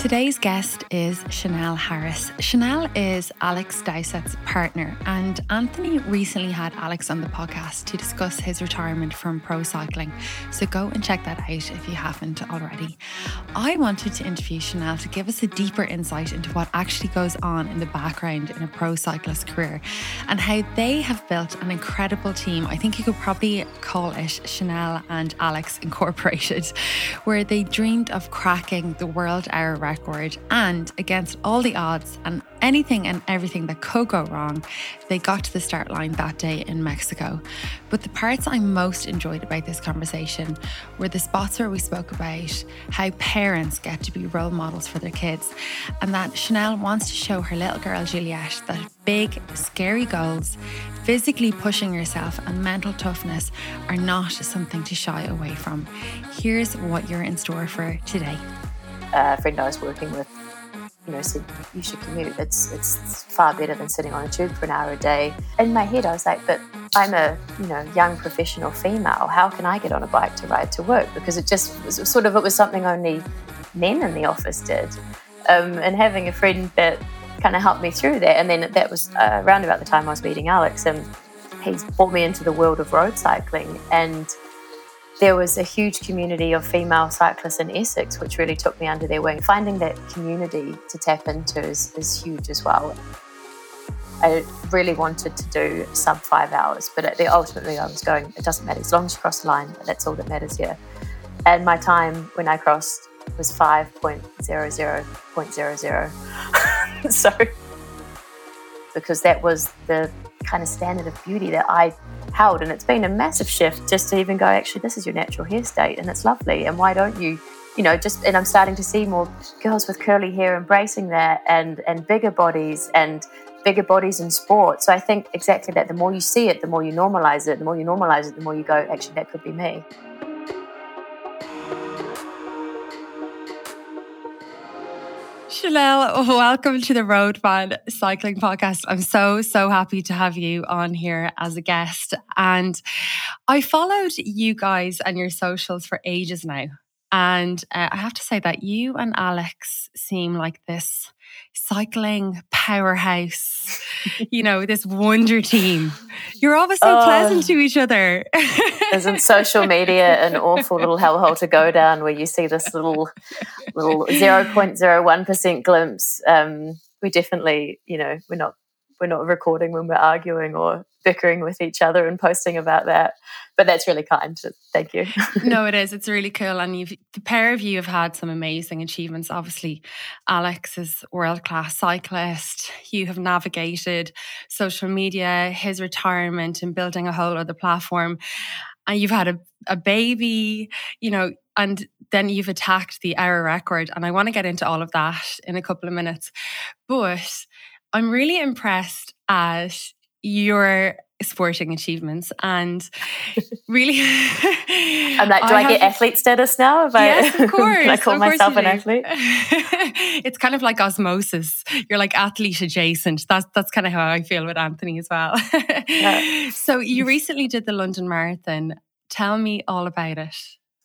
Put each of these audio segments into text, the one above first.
Today's guest is Chanel Harris. Chanel is Alex Dowsett's partner, and Anthony recently had Alex on the podcast to discuss his retirement from pro cycling. So go and check that out if you haven't already. I wanted to interview Chanel to give us a deeper insight into what actually goes on in the background in a pro cyclist career and how they have built an incredible team. I think you could probably call it Chanel and Alex Incorporated, where they dreamed of cracking the world hour record and against all the odds and anything and everything that could go wrong, they got to the start line that day in Mexico. But the parts I most enjoyed about this conversation were the spots where we spoke about how parents get to be role models for their kids, and that Chanel wants to show her little girl Juliet that big, scary goals, physically pushing yourself, and mental toughness are not something to shy away from. Here's what you're in store for today a friend I was working with, you know, said you should commute. It's it's far better than sitting on a tube for an hour a day. In my head, I was like, but I'm a you know young professional female. How can I get on a bike to ride to work? Because it just was sort of it was something only men in the office did. Um, and having a friend that kind of helped me through that. And then that was uh, around about the time I was meeting Alex, and he's brought me into the world of road cycling and there was a huge community of female cyclists in Essex, which really took me under their wing. Finding that community to tap into is, is huge as well. I really wanted to do sub five hours, but the, ultimately I was going, it doesn't matter, as long as you cross the line, that's all that matters here. And my time when I crossed was 5.00.00. so, because that was the kind of standard of beauty that I And it's been a massive shift just to even go, actually, this is your natural hair state and it's lovely. And why don't you, you know, just, and I'm starting to see more girls with curly hair embracing that and, and bigger bodies and bigger bodies in sport. So I think exactly that the more you see it, the more you normalize it, the more you normalize it, the more you go, actually, that could be me. Chanel, welcome to the Roadman Cycling Podcast. I'm so, so happy to have you on here as a guest. And I followed you guys and your socials for ages now. And uh, I have to say that you and Alex seem like this cycling powerhouse, you know, this wonder team. You're always so oh, pleasant to each other. isn't social media an awful little hellhole to go down where you see this little little 0.01% glimpse? Um, we definitely, you know, we're not we're not recording when we're arguing or bickering with each other and posting about that. But that's really kind. Thank you. no, it is. It's really cool. And you've the pair of you have had some amazing achievements. Obviously, Alex is world class cyclist. You have navigated social media, his retirement, and building a whole other platform. And you've had a, a baby, you know, and then you've attacked the hour record. And I want to get into all of that in a couple of minutes. But I'm really impressed at your sporting achievements and really I'm like, do I, I get athlete status now? If yes, I, of course. I call myself an athlete? it's kind of like osmosis. You're like athlete adjacent. That's that's kind of how I feel with Anthony as well. yeah. So you recently did the London Marathon. Tell me all about it.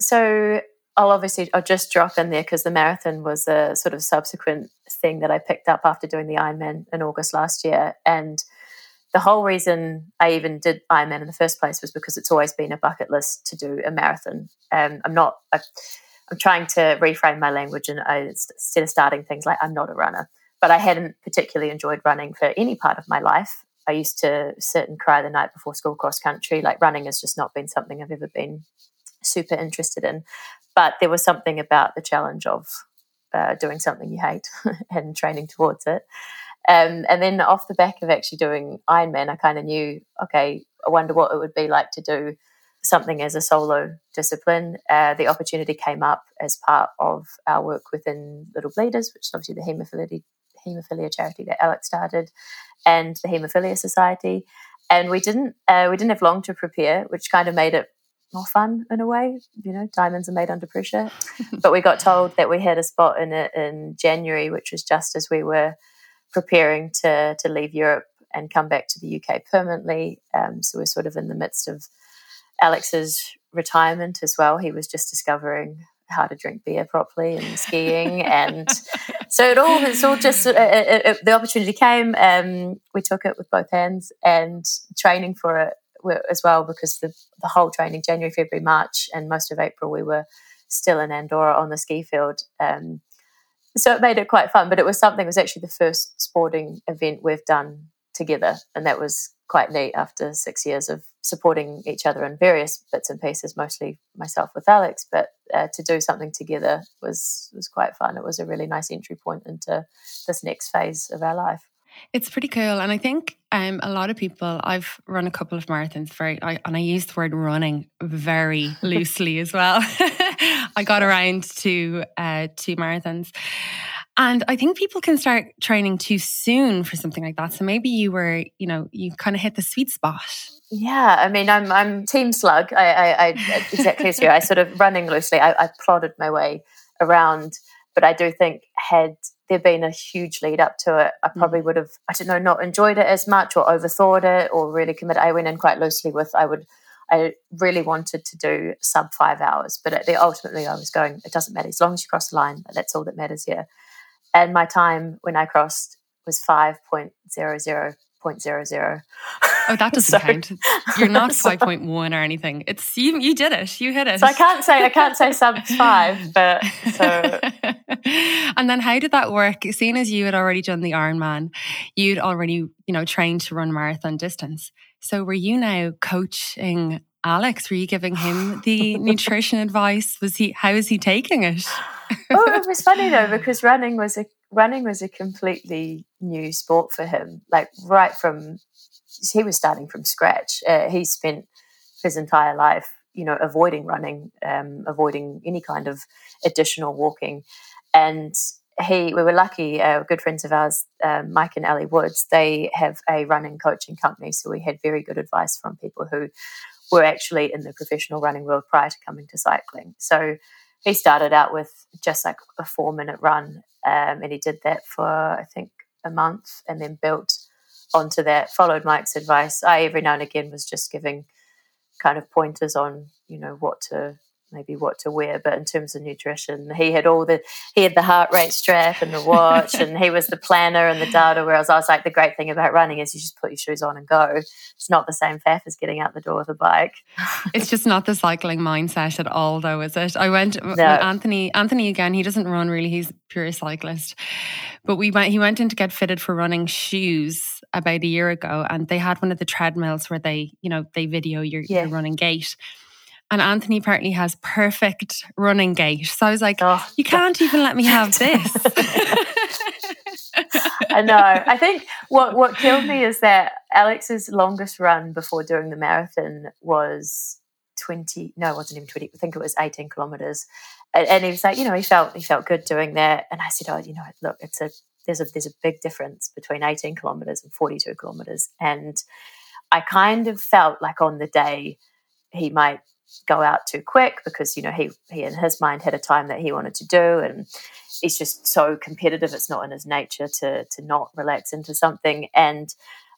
So I'll obviously I'll just drop in there because the marathon was a sort of subsequent thing that I picked up after doing the Ironman in August last year. And the whole reason I even did Ironman in the first place was because it's always been a bucket list to do a marathon. Um, I'm not. I, am trying to reframe my language, and I, instead of starting things like I'm not a runner, but I hadn't particularly enjoyed running for any part of my life. I used to sit and cry the night before school cross country. Like running has just not been something I've ever been super interested in. But there was something about the challenge of uh, doing something you hate and training towards it. Um, and then off the back of actually doing Ironman, I kind of knew, okay, I wonder what it would be like to do something as a solo discipline. Uh, the opportunity came up as part of our work within Little Bleeders, which is obviously the haemophilia, haemophilia charity that Alex started, and the Haemophilia Society. And we didn't uh, we didn't have long to prepare, which kind of made it more fun in a way. You know, diamonds are made under pressure. but we got told that we had a spot in it in January, which was just as we were preparing to to leave Europe and come back to the UK permanently. Um, so we're sort of in the midst of Alex's retirement as well. He was just discovering how to drink beer properly and skiing, and so it all it's all just uh, it, it, the opportunity came. Um, we took it with both hands and training for it as well because the the whole training January, February, March, and most of April we were still in Andorra on the ski field. Um, so it made it quite fun, but it was something. It was actually the first sporting event we've done together, and that was quite neat after six years of supporting each other in various bits and pieces, mostly myself with Alex. But uh, to do something together was was quite fun. It was a really nice entry point into this next phase of our life. It's pretty cool, and I think um, a lot of people. I've run a couple of marathons, very, I, and I use the word running very loosely as well. I got around to uh, two marathons, and I think people can start training too soon for something like that. So maybe you were, you know, you kind of hit the sweet spot. Yeah, I mean, I'm I'm team slug. I, I, I exactly as you. I sort of running loosely. I, I plodded my way around, but I do think had there been a huge lead up to it, I probably mm. would have, I don't know, not enjoyed it as much or overthought it or really committed. I went in quite loosely with, I would, I really wanted to do sub five hours, but ultimately I was going, it doesn't matter as long as you cross the line, that's all that matters here. And my time when I crossed was 5.00 0.00. Oh, that doesn't so, count. You're not so, 5.1 or anything. It's you you did it. You hit it. So I can't say I can't say sub 5, but so And then how did that work? Seeing as you had already done the Ironman, you'd already, you know, trained to run marathon distance. So were you now coaching Alex? Were you giving him the nutrition advice? Was he how is he taking it? oh, it was funny though because running was a running was a completely new sport for him. Like right from he was starting from scratch. Uh, he spent his entire life, you know, avoiding running, um, avoiding any kind of additional walking, and he we were lucky. Uh, good friends of ours, uh, Mike and Ellie Woods, they have a running coaching company, so we had very good advice from people who were actually in the professional running world prior to coming to cycling. So he started out with just like a four minute run, um, and he did that for I think a month, and then built onto that. Followed Mike's advice. I every now and again was just giving kind of pointers on you know what to maybe what to wear, but in terms of nutrition, he had all the he had the heart rate strap and the watch, and he was the planner and the data. Whereas I was like, the great thing about running is you just put your shoes on and go. It's not the same faff as getting out the door with a bike. it's just not the cycling mindset at all, though, is it? I went no. Anthony. Anthony again. He doesn't run really. He's pure cyclist, but we went. He went in to get fitted for running shoes about a year ago, and they had one of the treadmills where they, you know, they video your, yeah. your running gait and Anthony apparently has perfect running gait. So I was like, oh, you can't even let me have this. I know. I think what what killed me is that Alex's longest run before doing the marathon was 20 no it wasn't even 20 i think it was 18 kilometers and, and, he was like you know he felt he felt good doing that and i said oh you know look it's a there's a there's a big difference between 18 kilometers and 42 kilometers and i kind of felt like on the day he might go out too quick because you know he he in his mind had a time that he wanted to do and he's just so competitive it's not in his nature to to not relax into something. And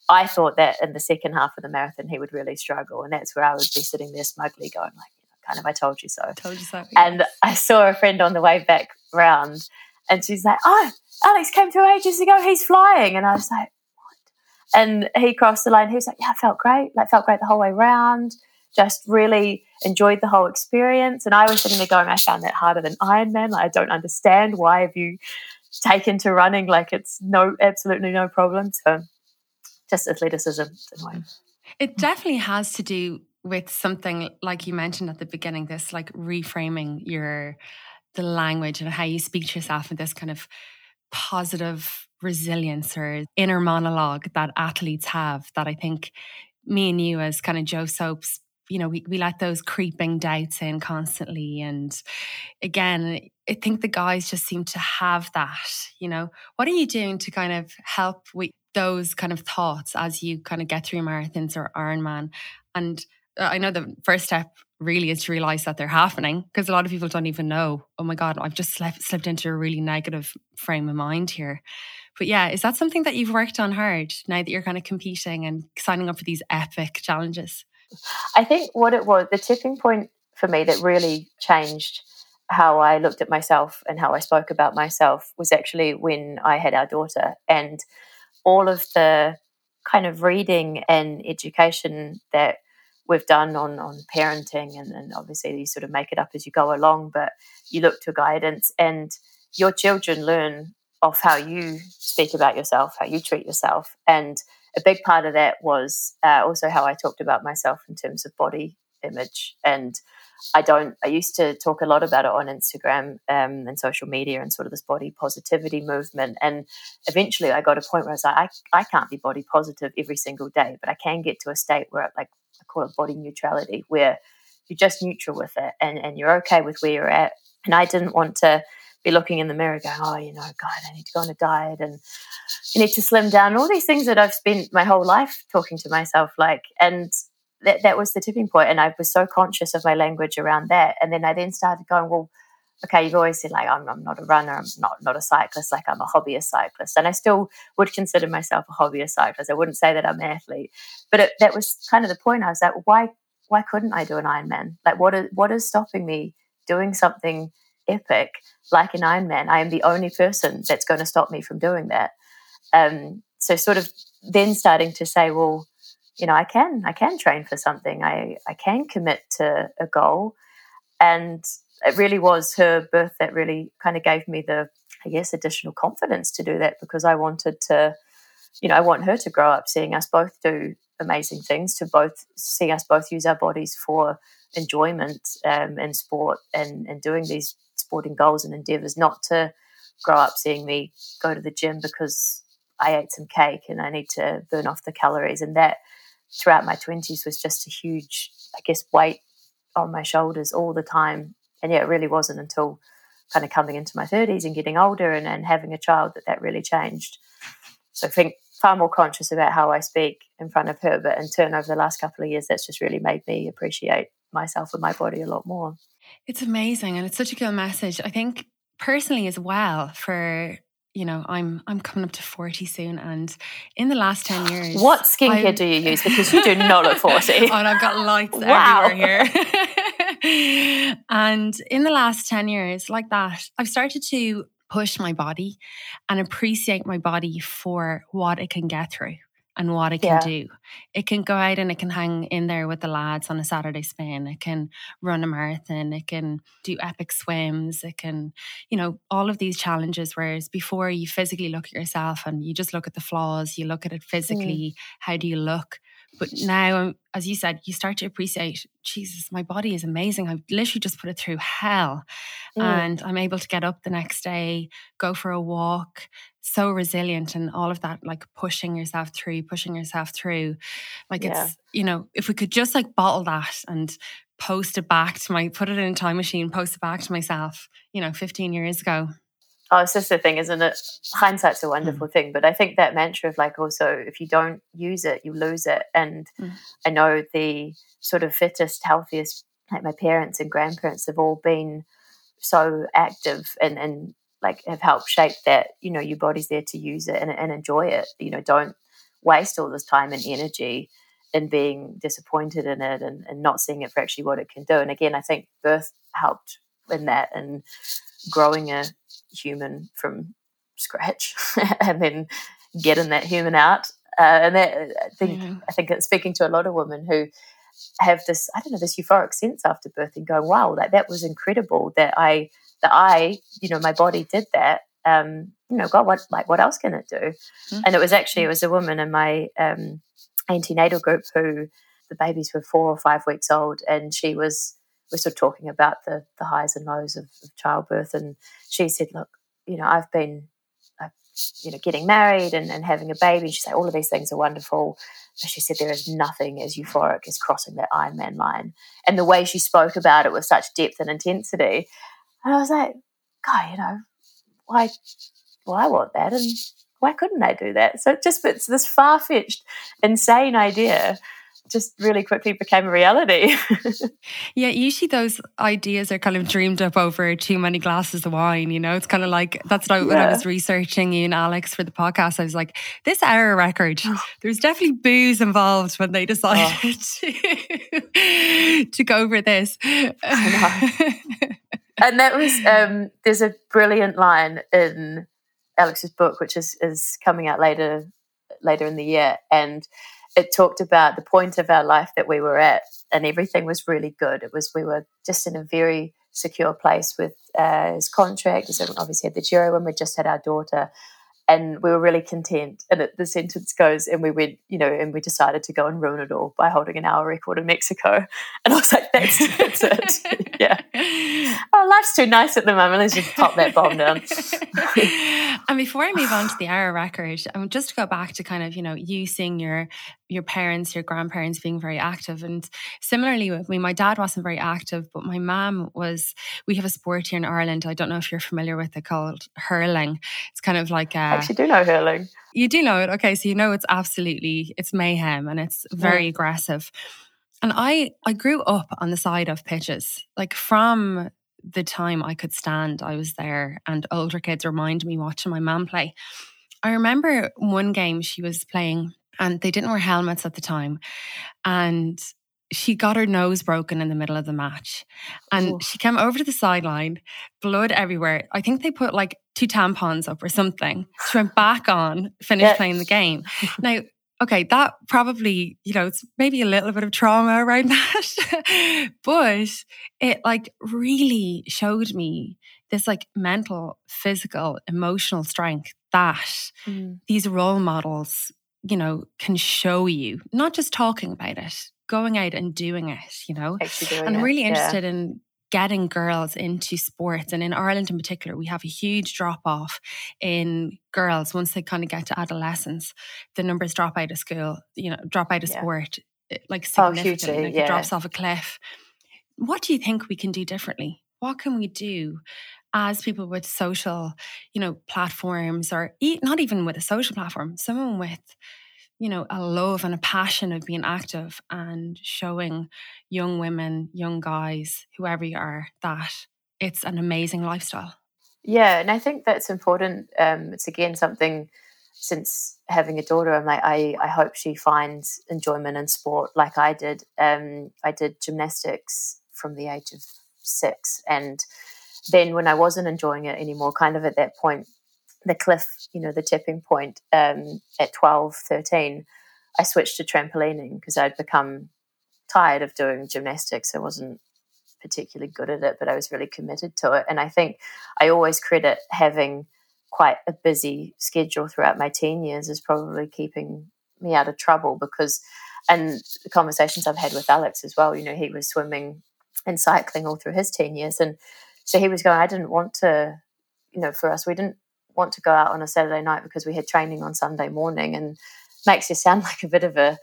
I thought that in the second half of the marathon he would really struggle and that's where I would be sitting there smugly going like kind of I told you so. I told you so yes. and I saw a friend on the way back round and she's like oh Alex came through ages ago he's flying. And I was like what? And he crossed the line he was like yeah I felt great like felt great the whole way round just really enjoyed the whole experience. And I was sitting there going, I found that harder than Ironman. Like, I don't understand why have you taken to running like it's no absolutely no problem. So just athleticism. It definitely has to do with something like you mentioned at the beginning, this like reframing your the language and how you speak to yourself and this kind of positive resilience or inner monologue that athletes have that I think me and you as kind of Joe Soaps you know, we, we let those creeping doubts in constantly. And again, I think the guys just seem to have that, you know. What are you doing to kind of help with those kind of thoughts as you kind of get through marathons or Ironman? And uh, I know the first step really is to realize that they're happening because a lot of people don't even know, oh my God, I've just slipped, slipped into a really negative frame of mind here. But yeah, is that something that you've worked on hard now that you're kind of competing and signing up for these epic challenges? I think what it was, the tipping point for me that really changed how I looked at myself and how I spoke about myself was actually when I had our daughter. And all of the kind of reading and education that we've done on on parenting and, and obviously you sort of make it up as you go along but you look to guidance and your children learn of how you speak about yourself how you treat yourself and a big part of that was uh, also how i talked about myself in terms of body image and I don't. I used to talk a lot about it on Instagram um, and social media and sort of this body positivity movement. And eventually, I got a point where I was like, I, I can't be body positive every single day, but I can get to a state where, like, I call it body neutrality, where you're just neutral with it and, and you're okay with where you're at. And I didn't want to be looking in the mirror going, oh, you know, God, I need to go on a diet and you need to slim down. All these things that I've spent my whole life talking to myself like. And that, that was the tipping point. and i was so conscious of my language around that and then i then started going well okay you've always said like i'm, I'm not a runner i'm not not a cyclist like i'm a hobbyist cyclist and i still would consider myself a hobbyist cyclist i wouldn't say that i'm an athlete but it, that was kind of the point i was like why why couldn't i do an ironman like what is what is stopping me doing something epic like an ironman i am the only person that's going to stop me from doing that um, so sort of then starting to say well you know, I can, I can train for something. I, I can commit to a goal. And it really was her birth that really kind of gave me the, I guess, additional confidence to do that because I wanted to, you know, I want her to grow up seeing us both do amazing things, to both see us both use our bodies for enjoyment um, and sport and, and doing these sporting goals and endeavors, not to grow up seeing me go to the gym because I ate some cake and I need to burn off the calories. And that throughout my 20s was just a huge, I guess, weight on my shoulders all the time. And yeah, it really wasn't until kind of coming into my 30s and getting older and, and having a child that that really changed. So I think far more conscious about how I speak in front of her. But in turn, over the last couple of years, that's just really made me appreciate myself and my body a lot more. It's amazing. And it's such a cool message. I think personally as well for you know, I'm I'm coming up to 40 soon and in the last 10 years What skincare I'm, do you use? Because you do not look 40. oh, and I've got lights wow. everywhere here. and in the last 10 years, like that, I've started to push my body and appreciate my body for what it can get through and what it can yeah. do. It can go out and it can hang in there with the lads on a Saturday spin. It can run a marathon. It can do epic swims. It can, you know, all of these challenges. Whereas before you physically look at yourself and you just look at the flaws, you look at it mm. physically. Mm. How do you look? But now, as you said, you start to appreciate, Jesus, my body is amazing. I've literally just put it through hell. Mm. And I'm able to get up the next day, go for a walk, so resilient and all of that, like pushing yourself through, pushing yourself through. Like yeah. it's, you know, if we could just like bottle that and post it back to my, put it in a time machine, post it back to myself, you know, 15 years ago. Oh, it's just the thing, isn't it? Hindsight's a wonderful mm. thing, but I think that mantra of like also if you don't use it, you lose it. And mm. I know the sort of fittest, healthiest, like my parents and grandparents have all been so active and and like have helped shape that. You know, your body's there to use it and, and enjoy it. You know, don't waste all this time and energy in being disappointed in it and, and not seeing it for actually what it can do. And again, I think birth helped in that and growing a human from scratch and then getting that human out. Uh, and that, I think yeah. I think it's speaking to a lot of women who have this I don't know this euphoric sense after birth and going wow like that was incredible that I that I you know my body did that um, you know God what like what else can it do mm-hmm. and it was actually it was a woman in my um, antenatal group who the babies were four or five weeks old and she was we're sort of talking about the the highs and lows of, of childbirth, and she said, "Look, you know, I've been, uh, you know, getting married and, and having a baby." She said, "All of these things are wonderful." But she said there is nothing as euphoric as crossing that Ironman line, and the way she spoke about it with such depth and intensity, and I was like, "God, you know, why, well, I want that, and why couldn't I do that?" So it just it's this far fetched, insane idea just really quickly became a reality. yeah, usually those ideas are kind of dreamed up over too many glasses of wine. You know, it's kind of like that's what I, when I was researching you and Alex for the podcast. I was like, this hour record, oh. there's definitely booze involved when they decided oh. to, to go for this. and that was um, there's a brilliant line in Alex's book, which is is coming out later later in the year, and it talked about the point of our life that we were at, and everything was really good. It was we were just in a very secure place with uh, his contract. He obviously had the Giro when we just had our daughter, and we were really content. And it, the sentence goes, and we went, you know, and we decided to go and ruin it all by holding an hour record in Mexico. And I was like, that's, that's it. yeah. Oh, life's too nice at the moment. Let's just pop that bomb down. and before I move on to the hour record, um, just to go back to kind of, you know, you seeing your your parents, your grandparents being very active. And similarly with me, my dad wasn't very active, but my mom was. We have a sport here in Ireland. I don't know if you're familiar with it called hurling. It's kind of like a, I actually uh, do know hurling. You do know it, okay? So you know it's absolutely it's mayhem and it's very yeah. aggressive. And I I grew up on the side of pitches, like from the time I could stand, I was there, and older kids remind me watching my mom play. I remember one game she was playing and they didn't wear helmets at the time. And she got her nose broken in the middle of the match. And oh. she came over to the sideline, blood everywhere. I think they put like two tampons up or something. She went back on, finished playing the game. Now, okay, that probably, you know, it's maybe a little bit of trauma around that. but it like really showed me this like mental, physical, emotional strength that mm. these role models you know, can show you, not just talking about it, going out and doing it, you know. and I'm really interested yeah. in getting girls into sports. And in Ireland in particular, we have a huge drop off in girls once they kind of get to adolescence. The numbers drop out of school, you know, drop out of yeah. sport eh, like oh, significantly. Oh, like yeah. It drops off a cliff. What do you think we can do differently? What can we do as people with social, you know, platforms or e- not even with a social platform, someone with, you know, a love and a passion of being active and showing young women, young guys, whoever you are, that it's an amazing lifestyle. Yeah, and I think that's important. Um, it's again something since having a daughter, I'm like, I, I hope she finds enjoyment in sport like I did. Um, I did gymnastics from the age of six and then when I wasn't enjoying it anymore, kind of at that point, the cliff, you know, the tipping point um, at 12, 13, I switched to trampolining because I'd become tired of doing gymnastics. I wasn't particularly good at it, but I was really committed to it. And I think I always credit having quite a busy schedule throughout my teen years is probably keeping me out of trouble because and the conversations I've had with Alex as well, you know, he was swimming and cycling all through his teen years and so he was going, I didn't want to, you know, for us, we didn't want to go out on a Saturday night because we had training on Sunday morning and makes you sound like a bit of a,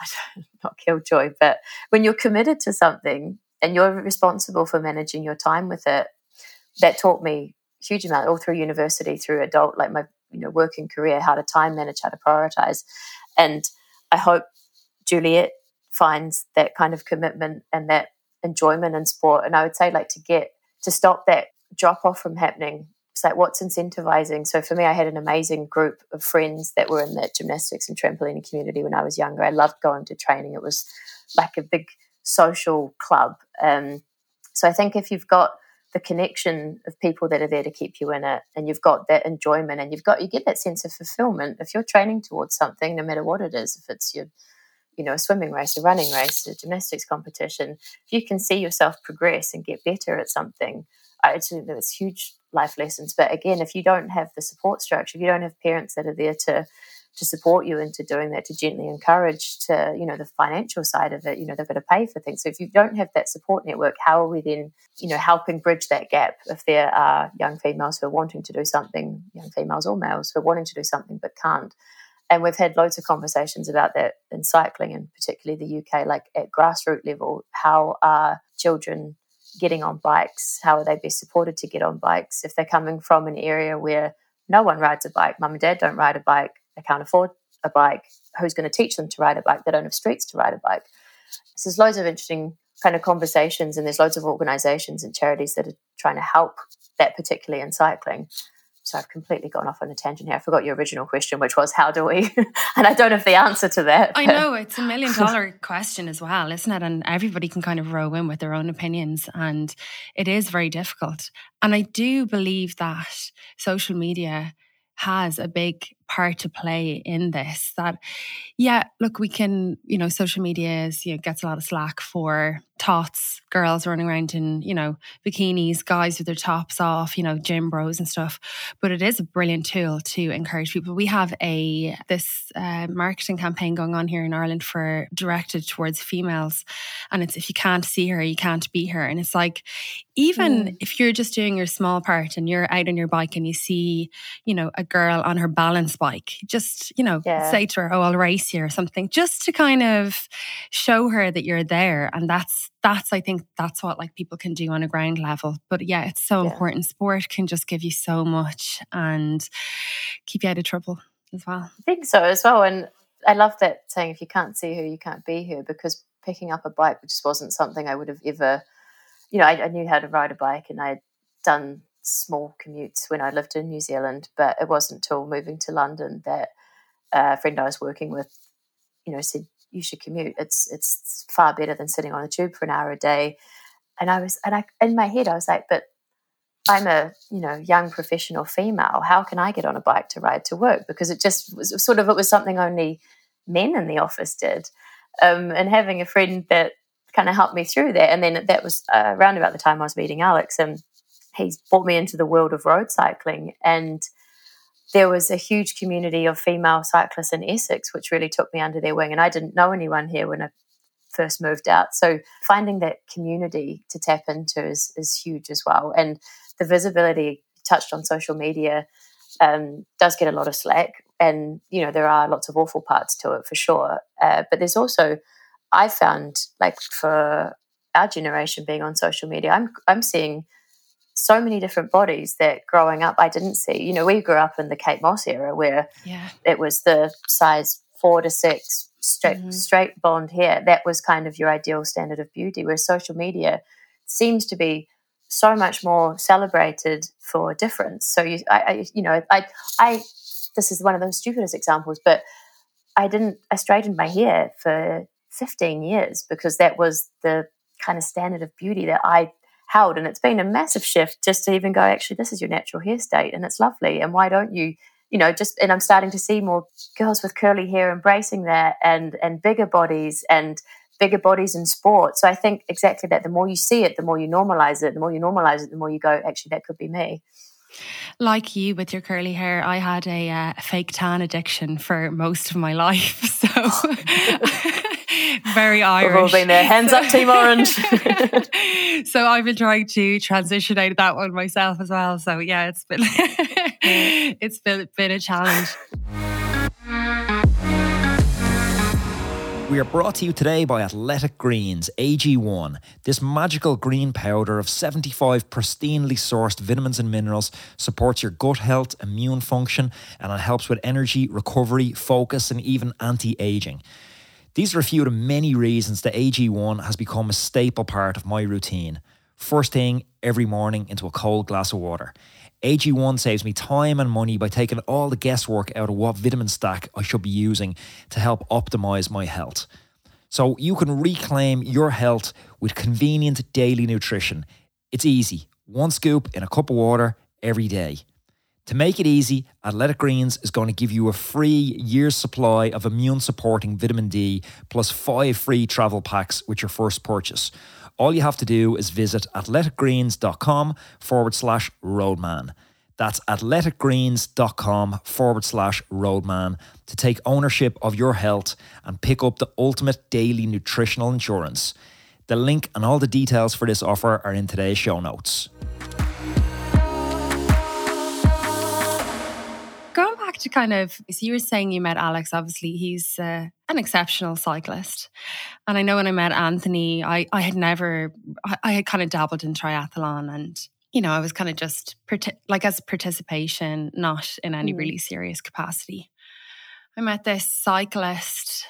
I don't, not killjoy, but when you're committed to something and you're responsible for managing your time with it, that taught me huge amount all through university, through adult, like my, you know, working career, how to time manage, how to prioritize. And I hope Juliet finds that kind of commitment and that enjoyment in sport. And I would say like to get to stop that drop off from happening. It's like what's incentivizing. So for me, I had an amazing group of friends that were in that gymnastics and trampoline community when I was younger. I loved going to training. It was like a big social club. Um, so I think if you've got the connection of people that are there to keep you in it and you've got that enjoyment and you've got you get that sense of fulfillment if you're training towards something no matter what it is if it's your you know a swimming race, a running race, a gymnastics competition, if you can see yourself progress and get better at something, I think that it's huge life lessons. But again, if you don't have the support structure, if you don't have parents that are there to to support you into doing that, to gently encourage to, you know, the financial side of it, you know, they've got to pay for things. So if you don't have that support network, how are we then, you know, helping bridge that gap if there are young females who are wanting to do something, young females or males who are wanting to do something but can't? And we've had loads of conversations about that in cycling, and particularly the UK, like at grassroots level. How are children getting on bikes? How are they best supported to get on bikes? If they're coming from an area where no one rides a bike, mum and dad don't ride a bike, they can't afford a bike, who's going to teach them to ride a bike? They don't have streets to ride a bike. So there's loads of interesting kind of conversations, and there's loads of organisations and charities that are trying to help that, particularly in cycling. So I've completely gone off on a tangent here. I forgot your original question, which was how do we? and I don't have the answer to that. I know it's a million dollar question as well, isn't it? And everybody can kind of row in with their own opinions, and it is very difficult. And I do believe that social media has a big part to play in this that yeah look we can you know social media is you know gets a lot of slack for tots girls running around in you know bikinis guys with their tops off you know gym bros and stuff. But it is a brilliant tool to encourage people. We have a this uh, marketing campaign going on here in ireland for directed towards females. And it's if you can't see her you can't be her. And it's like even mm. if you're just doing your small part and you're out on your bike and you see you know a girl on her balance bike. Just, you know, yeah. say to her, Oh, I'll race you or something, just to kind of show her that you're there. And that's that's I think that's what like people can do on a ground level. But yeah, it's so yeah. important. Sport can just give you so much and keep you out of trouble as well. I think so as well. And I love that saying if you can't see her, you can't be here because picking up a bike just wasn't something I would have ever you know, I, I knew how to ride a bike and I'd done small commutes when I lived in New Zealand, but it wasn't until moving to London that a friend I was working with, you know, said you should commute. It's it's far better than sitting on the tube for an hour a day. And I was, and I in my head I was like, but I'm a you know young professional female. How can I get on a bike to ride to work? Because it just was sort of it was something only men in the office did. Um, and having a friend that kind of helped me through that. And then that was uh, around about the time I was meeting Alex, and he's brought me into the world of road cycling and there was a huge community of female cyclists in Essex, which really took me under their wing. And I didn't know anyone here when I first moved out. So finding that community to tap into is, is huge as well. And the visibility touched on social media um, does get a lot of slack. And, you know, there are lots of awful parts to it for sure. Uh, but there's also, I found like for our generation being on social media, I'm, I'm seeing – so many different bodies that growing up I didn't see. You know, we grew up in the Kate Moss era where yeah. it was the size four to six straight mm-hmm. straight blonde hair. That was kind of your ideal standard of beauty. Where social media seems to be so much more celebrated for difference. So you, I, I you know, I, I, this is one of the stupidest examples, but I didn't, I straightened my hair for 15 years because that was the kind of standard of beauty that I held. And it's been a massive shift just to even go, actually, this is your natural hair state and it's lovely. And why don't you, you know, just, and I'm starting to see more girls with curly hair embracing that and, and bigger bodies and bigger bodies in sport. So I think exactly that the more you see it, the more you normalize it, the more you normalize it, the more you go, actually, that could be me. Like you with your curly hair, I had a uh, fake tan addiction for most of my life. So very Irish. We've all been there. Hands up, Team Orange. so I've been trying to transition out of that one myself as well. So yeah, it's been it's been, been a challenge. We are brought to you today by Athletic Greens AG1. This magical green powder of 75 pristinely sourced vitamins and minerals supports your gut health, immune function, and it helps with energy, recovery, focus, and even anti aging. These are a few of the many reasons that AG1 has become a staple part of my routine. First thing every morning into a cold glass of water. AG1 saves me time and money by taking all the guesswork out of what vitamin stack I should be using to help optimize my health. So you can reclaim your health with convenient daily nutrition. It's easy. One scoop in a cup of water every day. To make it easy, Athletic Greens is going to give you a free year's supply of immune supporting vitamin D plus five free travel packs with your first purchase. All you have to do is visit athleticgreens.com forward slash roadman. That's athleticgreens.com forward slash roadman to take ownership of your health and pick up the ultimate daily nutritional insurance. The link and all the details for this offer are in today's show notes. To kind of, so you were saying you met Alex, obviously, he's uh, an exceptional cyclist. And I know when I met Anthony, I, I had never, I, I had kind of dabbled in triathlon and, you know, I was kind of just like as participation, not in any mm. really serious capacity. I met this cyclist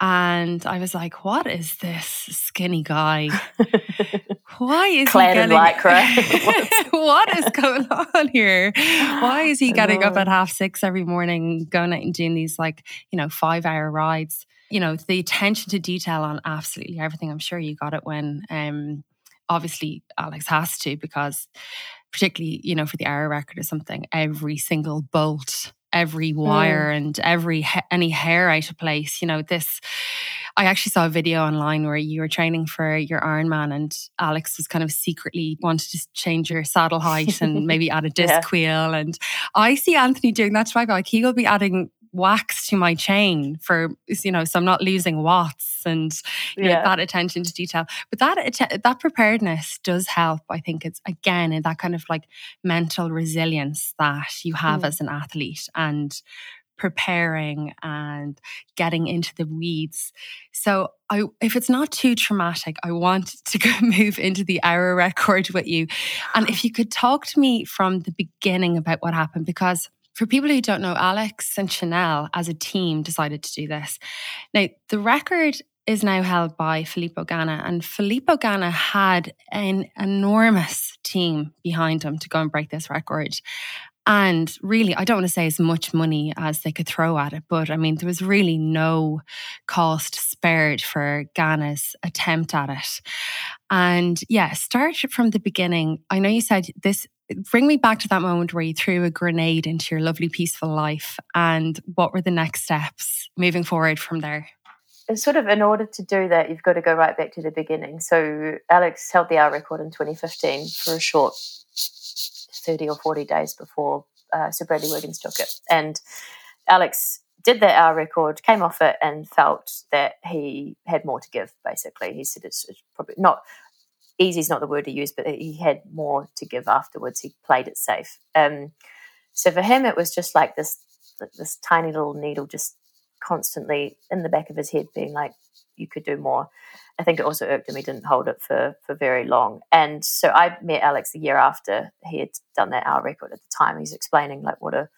and I was like, what is this skinny guy? why is clad he in getting, lycra. what is going on here? Why is he getting up at half six every morning, going out and doing these like, you know, five hour rides? You know, the attention to detail on absolutely everything. I'm sure you got it when um obviously Alex has to because particularly, you know, for the hour record or something, every single bolt every wire mm. and every any hair out of place. You know, this. I actually saw a video online where you were training for your Ironman, and Alex was kind of secretly wanted to change your saddle height and maybe add a disc yeah. wheel. And I see Anthony doing that to my bike. He will be adding wax to my chain for you know so i'm not losing watts and you yeah. know that attention to detail but that that preparedness does help i think it's again in that kind of like mental resilience that you have mm. as an athlete and preparing and getting into the weeds. So I if it's not too traumatic, I want to go move into the hour record with you. And if you could talk to me from the beginning about what happened because for people who don't know, Alex and Chanel as a team decided to do this. Now, the record is now held by Filippo Ganna, and Filippo Ganna had an enormous team behind him to go and break this record. And really, I don't want to say as much money as they could throw at it, but I mean, there was really no cost spared for Ganna's attempt at it. And yeah, start from the beginning. I know you said this bring me back to that moment where you threw a grenade into your lovely, peaceful life. And what were the next steps moving forward from there? Sort of in order to do that, you've got to go right back to the beginning. So Alex held the hour record in 2015 for a short 30 or 40 days before uh, Sir Bradley Wiggins took it. And Alex did that hour record, came off it, and felt that he had more to give. Basically, he said it's, it's probably not easy is not the word to use, but he had more to give afterwards. He played it safe. Um, so for him, it was just like this this tiny little needle just constantly in the back of his head, being like, "You could do more." I think it also irked him. He didn't hold it for for very long. And so I met Alex a year after he had done that hour record. At the time, he's explaining like what a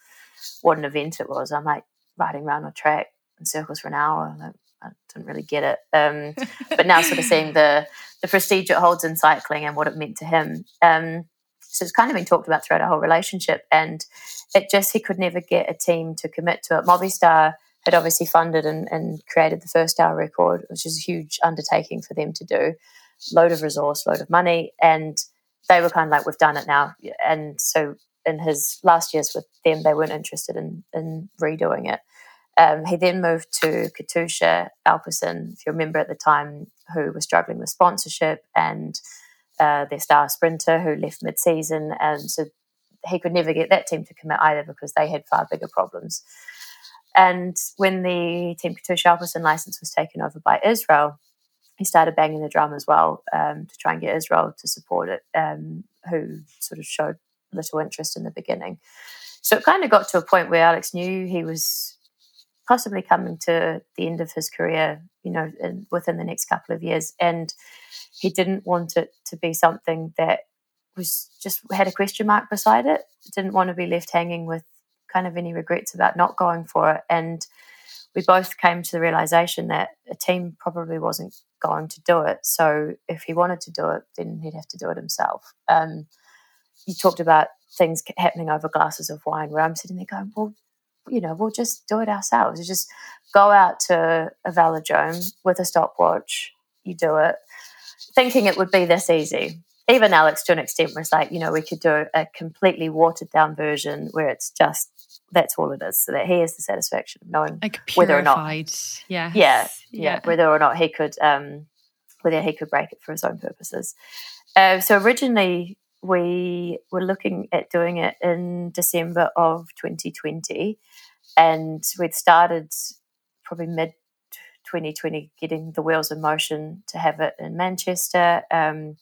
what an event it was. I'm like riding around a track in circles for an hour. Like, I didn't really get it. Um, but now sort of seeing the the prestige it holds in cycling and what it meant to him. Um, so it's kind of been talked about throughout our whole relationship, and it just he could never get a team to commit to it. Movistar had obviously funded and, and created the first hour record, which is a huge undertaking for them to do, load of resource, load of money, and they were kind of like, "We've done it now." And so in his last years with them, they weren't interested in in redoing it. Um, he then moved to Katusha Alpecin, if you remember at the time, who was struggling with sponsorship and uh, their star sprinter who left mid season. And so he could never get that team to commit either because they had far bigger problems. And when the Team Katusha Alpecin license was taken over by Israel, he started banging the drum as well um, to try and get Israel to support it, um, who sort of showed little interest in the beginning. So it kind of got to a point where Alex knew he was possibly coming to the end of his career, you know, in, within the next couple of years. And he didn't want it to be something that was just had a question mark beside it. Didn't want to be left hanging with kind of any regrets about not going for it. And we both came to the realization that a team probably wasn't going to do it. So if he wanted to do it, then he'd have to do it himself. Um, you talked about things happening over glasses of wine, where I'm sitting there going, well, you know, we'll just do it ourselves. You just go out to a velodrome with a stopwatch, you do it, thinking it would be this easy. Even Alex, to an extent, was like, you know, we could do a completely watered down version where it's just that's all it is, so that he has the satisfaction of knowing like whether or not, yeah, yeah, yeah, yeah, whether or not he could, um, whether he could break it for his own purposes. Uh, so originally, we were looking at doing it in December of 2020, and we'd started probably mid 2020 getting the wheels in motion to have it in Manchester. Um,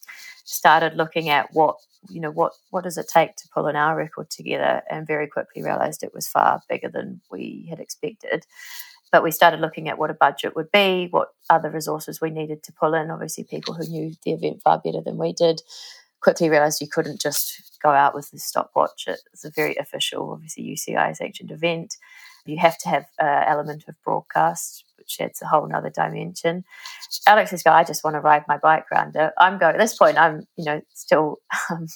started looking at what you know what what does it take to pull an hour record together, and very quickly realised it was far bigger than we had expected. But we started looking at what a budget would be, what other resources we needed to pull in. Obviously, people who knew the event far better than we did quickly realized you couldn't just go out with the stopwatch. It's a very official, obviously UCI sanctioned event. You have to have an element of broadcast. Which adds a whole nother dimension. Alex is going, I just want to ride my bike around it. I'm going, at this point, I'm, you know, still, um,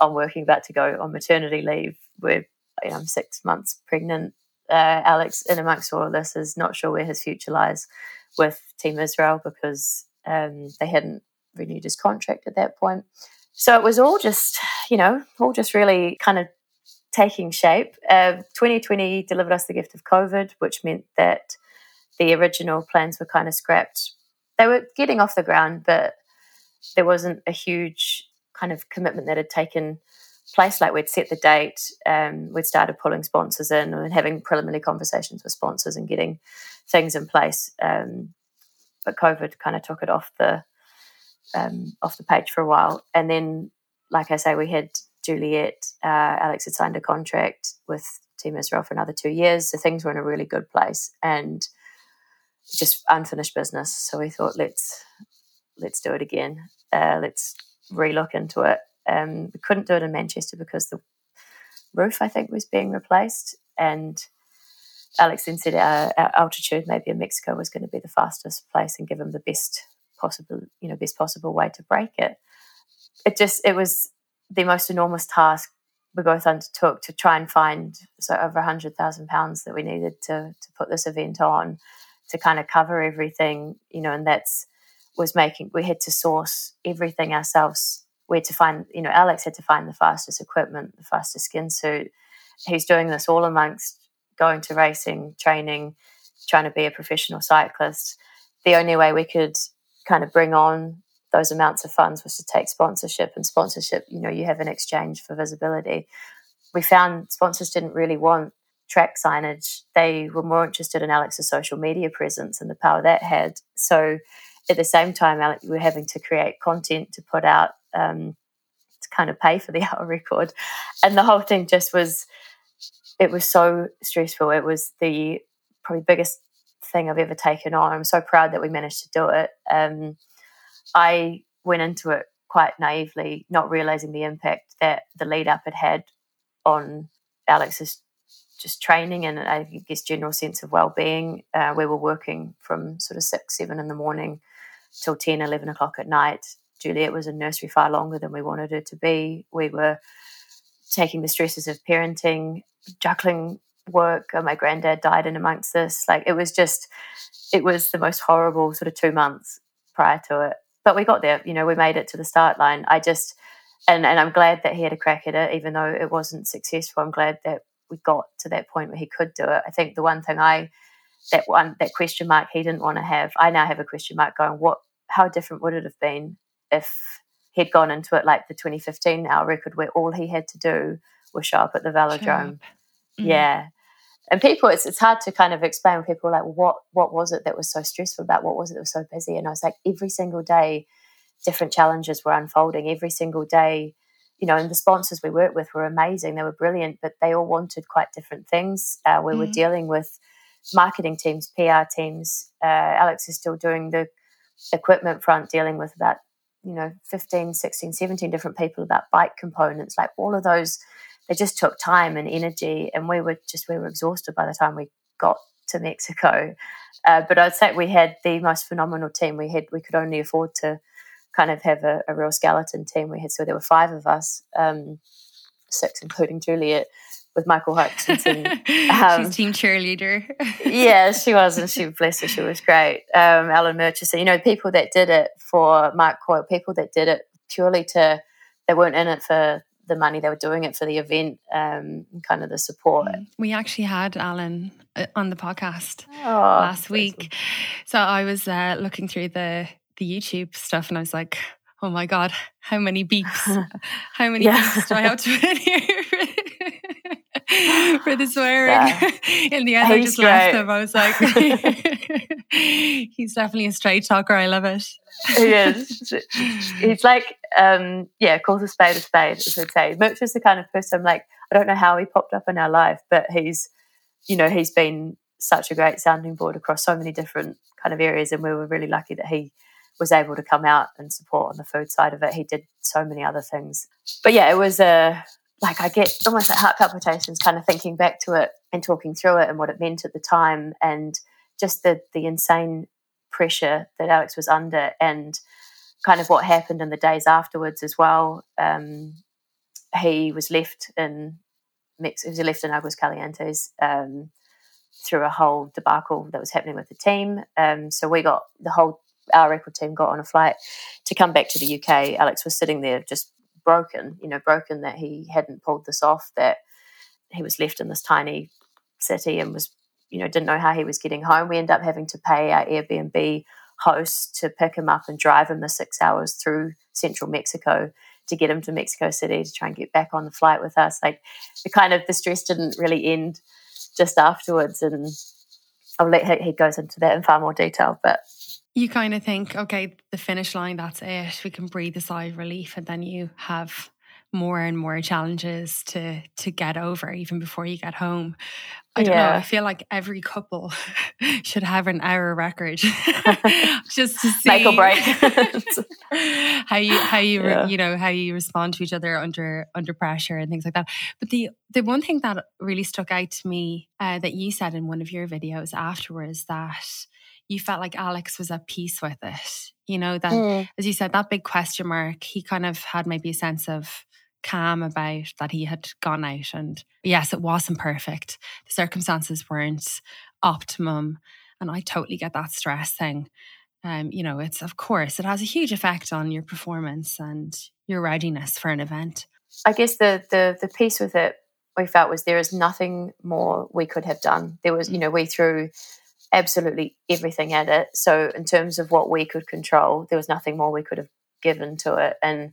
I'm working about to go on maternity leave. We're, you know, I'm six months pregnant. Uh, Alex, in amongst all of this, is not sure where his future lies with Team Israel because um, they hadn't renewed his contract at that point. So it was all just, you know, all just really kind of taking shape. Uh, 2020 delivered us the gift of COVID, which meant that the original plans were kind of scrapped. They were getting off the ground, but there wasn't a huge kind of commitment that had taken place. Like we'd set the date, um, we'd started pulling sponsors in and having preliminary conversations with sponsors and getting things in place. Um, but COVID kind of took it off the um, off the page for a while, and then, like I say, we had Juliet. Uh, Alex had signed a contract with Team Israel for another two years, so things were in a really good place, and just unfinished business. So we thought, let's let's do it again. Uh, let's relook into it. Um, we couldn't do it in Manchester because the roof, I think, was being replaced, and Alex then said our, our altitude, maybe in Mexico, was going to be the fastest place and give him the best possible, you know, best possible way to break it. It just, it was the most enormous task we both undertook to try and find so over a hundred thousand pounds that we needed to to put this event on to kind of cover everything, you know, and that's was making we had to source everything ourselves. We had to find, you know, Alex had to find the fastest equipment, the fastest skin suit. He's doing this all amongst going to racing, training, trying to be a professional cyclist. The only way we could kind of bring on those amounts of funds was to take sponsorship and sponsorship you know you have an exchange for visibility we found sponsors didn't really want track signage they were more interested in alex's social media presence and the power that had so at the same time alex we were having to create content to put out um, to kind of pay for the hour record and the whole thing just was it was so stressful it was the probably biggest thing I've ever taken on. I'm so proud that we managed to do it. Um, I went into it quite naively, not realizing the impact that the lead up had had on Alex's just training and I guess general sense of well-being. Uh, we were working from sort of six, seven in the morning till 10, 11 o'clock at night. Juliet was in nursery far longer than we wanted her to be. We were taking the stresses of parenting, juggling work. Uh, my granddad died in amongst this. Like it was just, it was the most horrible sort of two months prior to it. But we got there. You know, we made it to the start line. I just, and and I'm glad that he had a crack at it, even though it wasn't successful. I'm glad that we got to that point where he could do it. I think the one thing I, that one that question mark he didn't want to have, I now have a question mark going. What? How different would it have been if he'd gone into it like the 2015 hour record, where all he had to do was show up at the velodrome? Mm. Yeah, and people it's it's hard to kind of explain when people are like well, what what was it that was so stressful about what was it that was so busy and i was like every single day different challenges were unfolding every single day you know and the sponsors we worked with were amazing they were brilliant but they all wanted quite different things uh, we mm-hmm. were dealing with marketing teams pr teams uh, alex is still doing the equipment front dealing with about you know 15 16 17 different people about bike components like all of those they just took time and energy, and we were just we were exhausted by the time we got to Mexico. Uh, but I'd say we had the most phenomenal team. We had we could only afford to kind of have a, a real skeleton team. We had so there were five of us, um, six including Juliet, with Michael Hutchinson. Um, She's team cheerleader. yeah, she was, and she bless her, she was great. Um, Alan Murchison, you know, people that did it for Mark Coyle, people that did it purely to they weren't in it for the money they were doing it for the event um, kind of the support mm. we actually had alan uh, on the podcast oh, last week so i was uh, looking through the the youtube stuff and i was like oh my god how many beeps how many yeah. beeps do i have to put in here for the swearing yeah. in the end he's i just great. left him i was like he's definitely a straight talker i love it he is he's like um, yeah, calls a spade a spade, as I'd say. Mitch is the kind of person like I don't know how he popped up in our life, but he's you know he's been such a great sounding board across so many different kind of areas, and we were really lucky that he was able to come out and support on the food side of it. He did so many other things, but yeah, it was a like I get almost like heart palpitations, kind of thinking back to it and talking through it and what it meant at the time, and just the the insane pressure that Alex was under and kind of what happened in the days afterwards as well. Um, he was left in Mex- he was left in Aguascalientes um, through a whole debacle that was happening with the team. Um, so we got the whole hour record team got on a flight to come back to the UK. Alex was sitting there just broken, you know, broken that he hadn't pulled this off, that he was left in this tiny city and was, you know, didn't know how he was getting home. We ended up having to pay our Airbnb host to pick him up and drive him the six hours through central Mexico to get him to Mexico City to try and get back on the flight with us. Like the kind of the stress didn't really end just afterwards. And I'll let he, goes into that in far more detail. But you kind of think, okay, the finish line, that's it. We can breathe a sigh of relief. And then you have more and more challenges to to get over even before you get home. I don't yeah. know. I feel like every couple should have an hour record just to see make or break how you how you yeah. you know how you respond to each other under under pressure and things like that. But the the one thing that really stuck out to me uh, that you said in one of your videos afterwards that you felt like Alex was at peace with it. You know, that, mm. as you said, that big question mark, he kind of had maybe a sense of calm about that he had gone out. And yes, it wasn't perfect. The circumstances weren't optimum. And I totally get that stress thing. Um, you know, it's of course it has a huge effect on your performance and your readiness for an event. I guess the the the piece with it we felt was there is nothing more we could have done. There was, you know, we threw absolutely everything at it. So in terms of what we could control, there was nothing more we could have given to it. And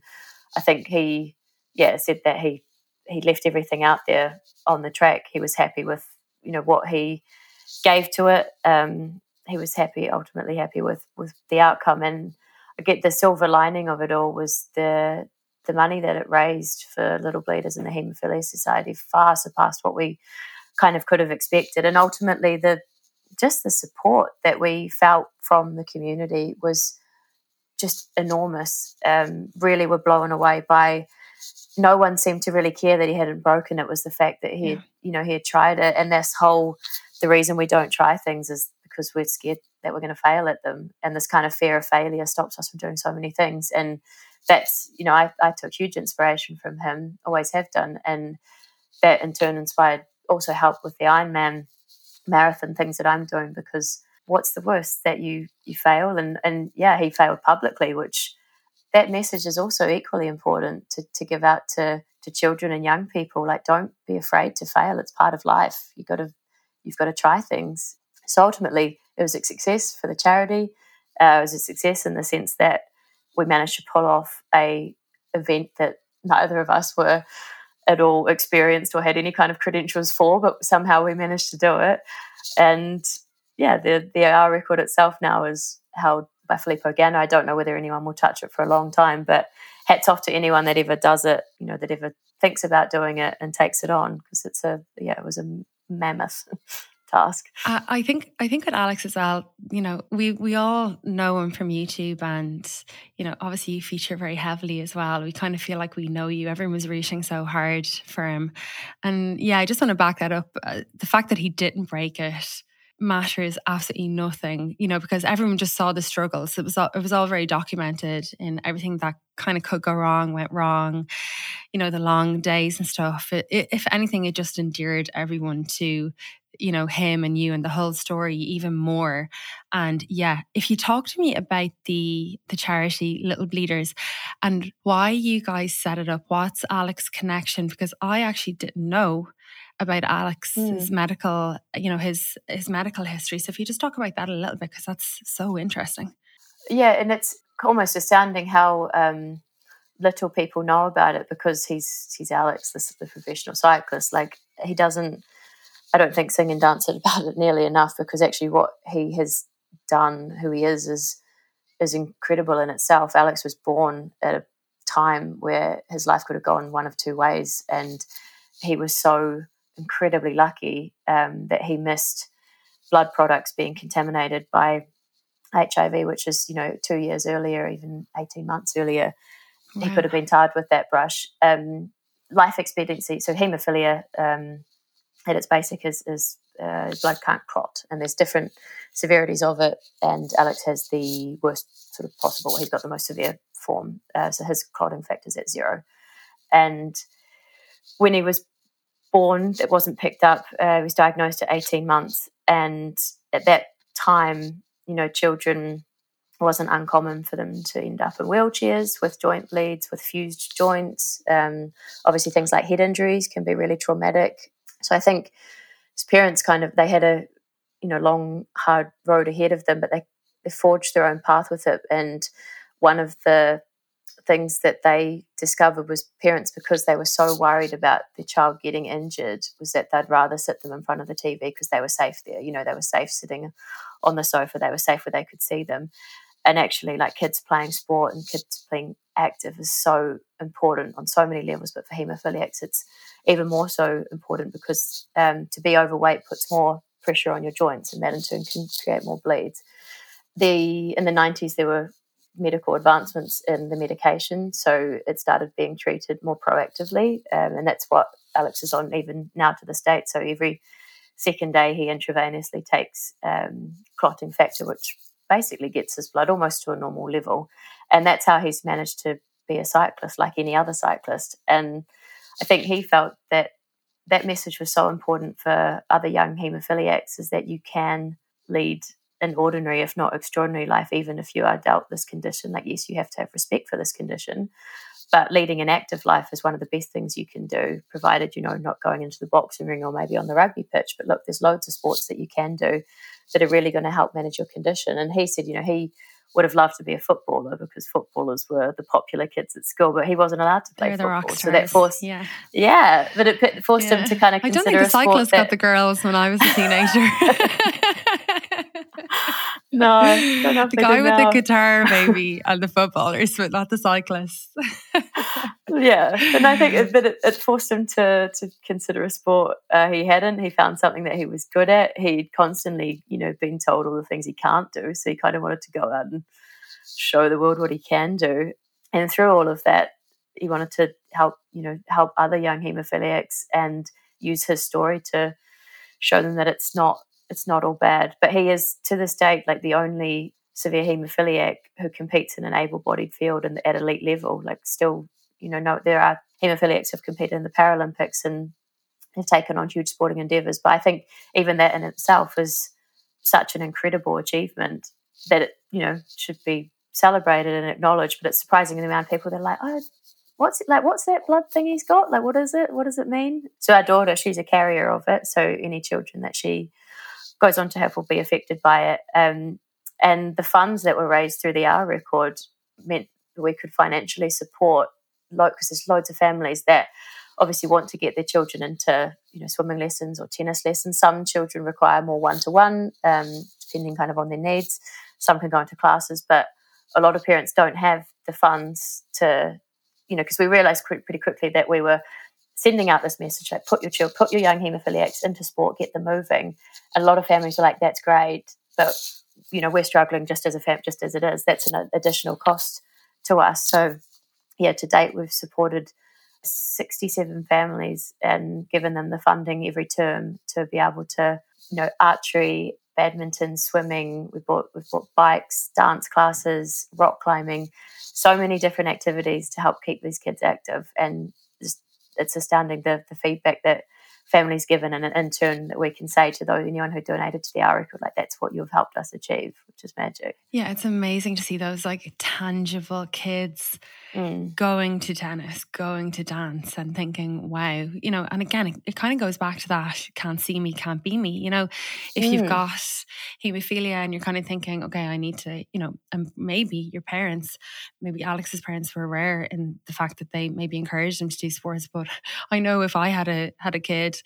I think he, yeah, said that he he left everything out there on the track. He was happy with you know what he gave to it. Um, he was happy, ultimately happy with with the outcome. And I get the silver lining of it all was the the money that it raised for Little Bleeders and the Haemophilia Society far surpassed what we kind of could have expected. And ultimately, the just the support that we felt from the community was just enormous. Um, really, were blown away by. No one seemed to really care that he hadn't broken. It was the fact that he, yeah. had, you know, he had tried it, and this whole the reason we don't try things is because we're scared that we're going to fail at them, and this kind of fear of failure stops us from doing so many things. And that's, you know, I, I took huge inspiration from him, always have done, and that in turn inspired also helped with the Ironman marathon things that I'm doing because what's the worst that you you fail? And and yeah he failed publicly which that message is also equally important to, to give out to to children and young people. Like don't be afraid to fail. It's part of life. You got to you've got to try things. So ultimately it was a success for the charity. Uh, it was a success in the sense that we managed to pull off a event that neither of us were at all experienced or had any kind of credentials for, but somehow we managed to do it. And yeah, the the hour record itself now is held by Filippo Ganna. I don't know whether anyone will touch it for a long time, but hats off to anyone that ever does it, you know, that ever thinks about doing it and takes it on because it's a yeah, it was a mammoth task. I think I think with Alex as well, you know, we we all know him from YouTube, and you know, obviously you feature very heavily as well. We kind of feel like we know you. Everyone was reaching so hard for him, and yeah, I just want to back that up. Uh, the fact that he didn't break it matters absolutely nothing, you know, because everyone just saw the struggles. It was all, it was all very documented in everything that kind of could go wrong, went wrong, you know, the long days and stuff. It, it, if anything, it just endeared everyone to you know him and you and the whole story even more. And yeah if you talk to me about the the charity little bleeders and why you guys set it up what's alex's connection? Because i actually didn't know about alex's mm. medical you know his his medical history. So if you just talk about that a little bit because that's so interesting. Yeah and it's almost astounding how um little people know about it because he's he's alex the, the professional cyclist. Like he doesn't I don't think sing and dance about it nearly enough because actually what he has done, who he is, is is incredible in itself. Alex was born at a time where his life could have gone one of two ways, and he was so incredibly lucky um, that he missed blood products being contaminated by HIV, which is you know two years earlier, even eighteen months earlier, wow. he could have been tarred with that brush. Um, life expectancy, so haemophilia. Um, at its basic is, is uh, blood can't clot, and there's different severities of it. And Alex has the worst sort of possible. He's got the most severe form, uh, so his clotting factor is at zero. And when he was born, it wasn't picked up. Uh, he was diagnosed at 18 months, and at that time, you know, children wasn't uncommon for them to end up in wheelchairs with joint bleeds, with fused joints. Um, obviously, things like head injuries can be really traumatic. So I think his parents kind of they had a you know long hard road ahead of them, but they they forged their own path with it. And one of the things that they discovered was parents because they were so worried about the child getting injured was that they'd rather sit them in front of the TV because they were safe there. You know, they were safe sitting on the sofa, they were safe where they could see them. And actually, like kids playing sport and kids being active is so important on so many levels. But for haemophiliacs, it's even more so important because um, to be overweight puts more pressure on your joints, and that in turn can create more bleeds. The in the 90s, there were medical advancements in the medication, so it started being treated more proactively, um, and that's what Alex is on even now to this date. So every second day, he intravenously takes um, clotting factor, which basically gets his blood almost to a normal level, and that's how he's managed to be a cyclist like any other cyclist. And I think he felt that that message was so important for other young haemophiliacs is that you can lead an ordinary, if not extraordinary life, even if you are dealt this condition. Like, yes, you have to have respect for this condition, but leading an active life is one of the best things you can do, provided you know not going into the boxing ring or maybe on the rugby pitch. But look, there's loads of sports that you can do that are really going to help manage your condition. And he said, you know, he would have loved to be a footballer because footballers were the popular kids at school, but he wasn't allowed to play They're football. so that forced, yeah, yeah, but it forced yeah. him to kind of. I don't think the cyclists got the girls when I was a teenager. no, the guy with now. the guitar, maybe, and the footballers, but not the cyclists. yeah, and I think it, but it, it, forced him to to consider a sport uh, he hadn't. He found something that he was good at. He'd constantly, you know, been told all the things he can't do, so he kind of wanted to go out and show the world what he can do. And through all of that, he wanted to help, you know, help other young hemophiliacs and use his story to show them that it's not it's not all bad. But he is to this date like the only severe hemophiliac who competes in an able-bodied field and at elite level. Like still, you know, no, there are hemophiliacs who've competed in the Paralympics and have taken on huge sporting endeavours. But I think even that in itself is such an incredible achievement that it, you know, should be celebrated and acknowledged. But it's surprising the amount of people that are like, oh, what's it like? What's that blood thing he's got? Like, what is it? What does it mean? So our daughter, she's a carrier of it. So any children that she goes on to have will be affected by it. Um, and the funds that were raised through the hour record meant we could financially support, because there's loads of families that obviously want to get their children into you know swimming lessons or tennis lessons. Some children require more one to one, depending kind of on their needs. Some can go into classes, but a lot of parents don't have the funds to, you know, because we realized pretty quickly that we were sending out this message like put your child, put your young hemophiliacs into sport, get them moving. A lot of families are like, that's great, but you know, we're struggling just as a fam, just as it is. That's an additional cost to us. So, yeah, to date we've supported 67 families and given them the funding every term to be able to, you know, archery, badminton, swimming. We bought we've bought bikes, dance classes, rock climbing, so many different activities to help keep these kids active. And it's astounding the the feedback that families given and in turn that we can say to those anyone who donated to the hour record like that's what you've helped us achieve which is magic. Yeah it's amazing to see those like tangible kids mm. going to tennis going to dance and thinking wow you know and again it, it kind of goes back to that can't see me can't be me you know if mm. you've got hemophilia and you're kind of thinking okay I need to you know and maybe your parents maybe Alex's parents were rare in the fact that they maybe encouraged him to do sports but I know if I had a had a kid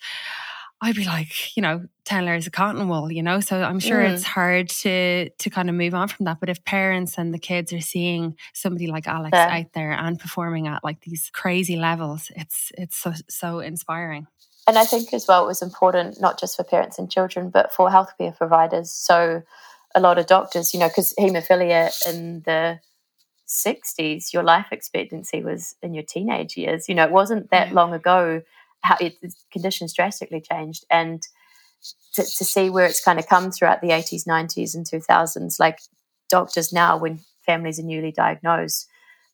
I'd be like, you know, 10 layers of cotton wool, you know? So I'm sure mm. it's hard to to kind of move on from that. But if parents and the kids are seeing somebody like Alex yeah. out there and performing at like these crazy levels, it's it's so so inspiring. And I think as well it was important not just for parents and children, but for healthcare providers. So a lot of doctors, you know, because haemophilia in the 60s, your life expectancy was in your teenage years. You know, it wasn't that yeah. long ago how it, conditions drastically changed. And to, to see where it's kind of come throughout the 80s, 90s, and 2000s. Like doctors now, when families are newly diagnosed,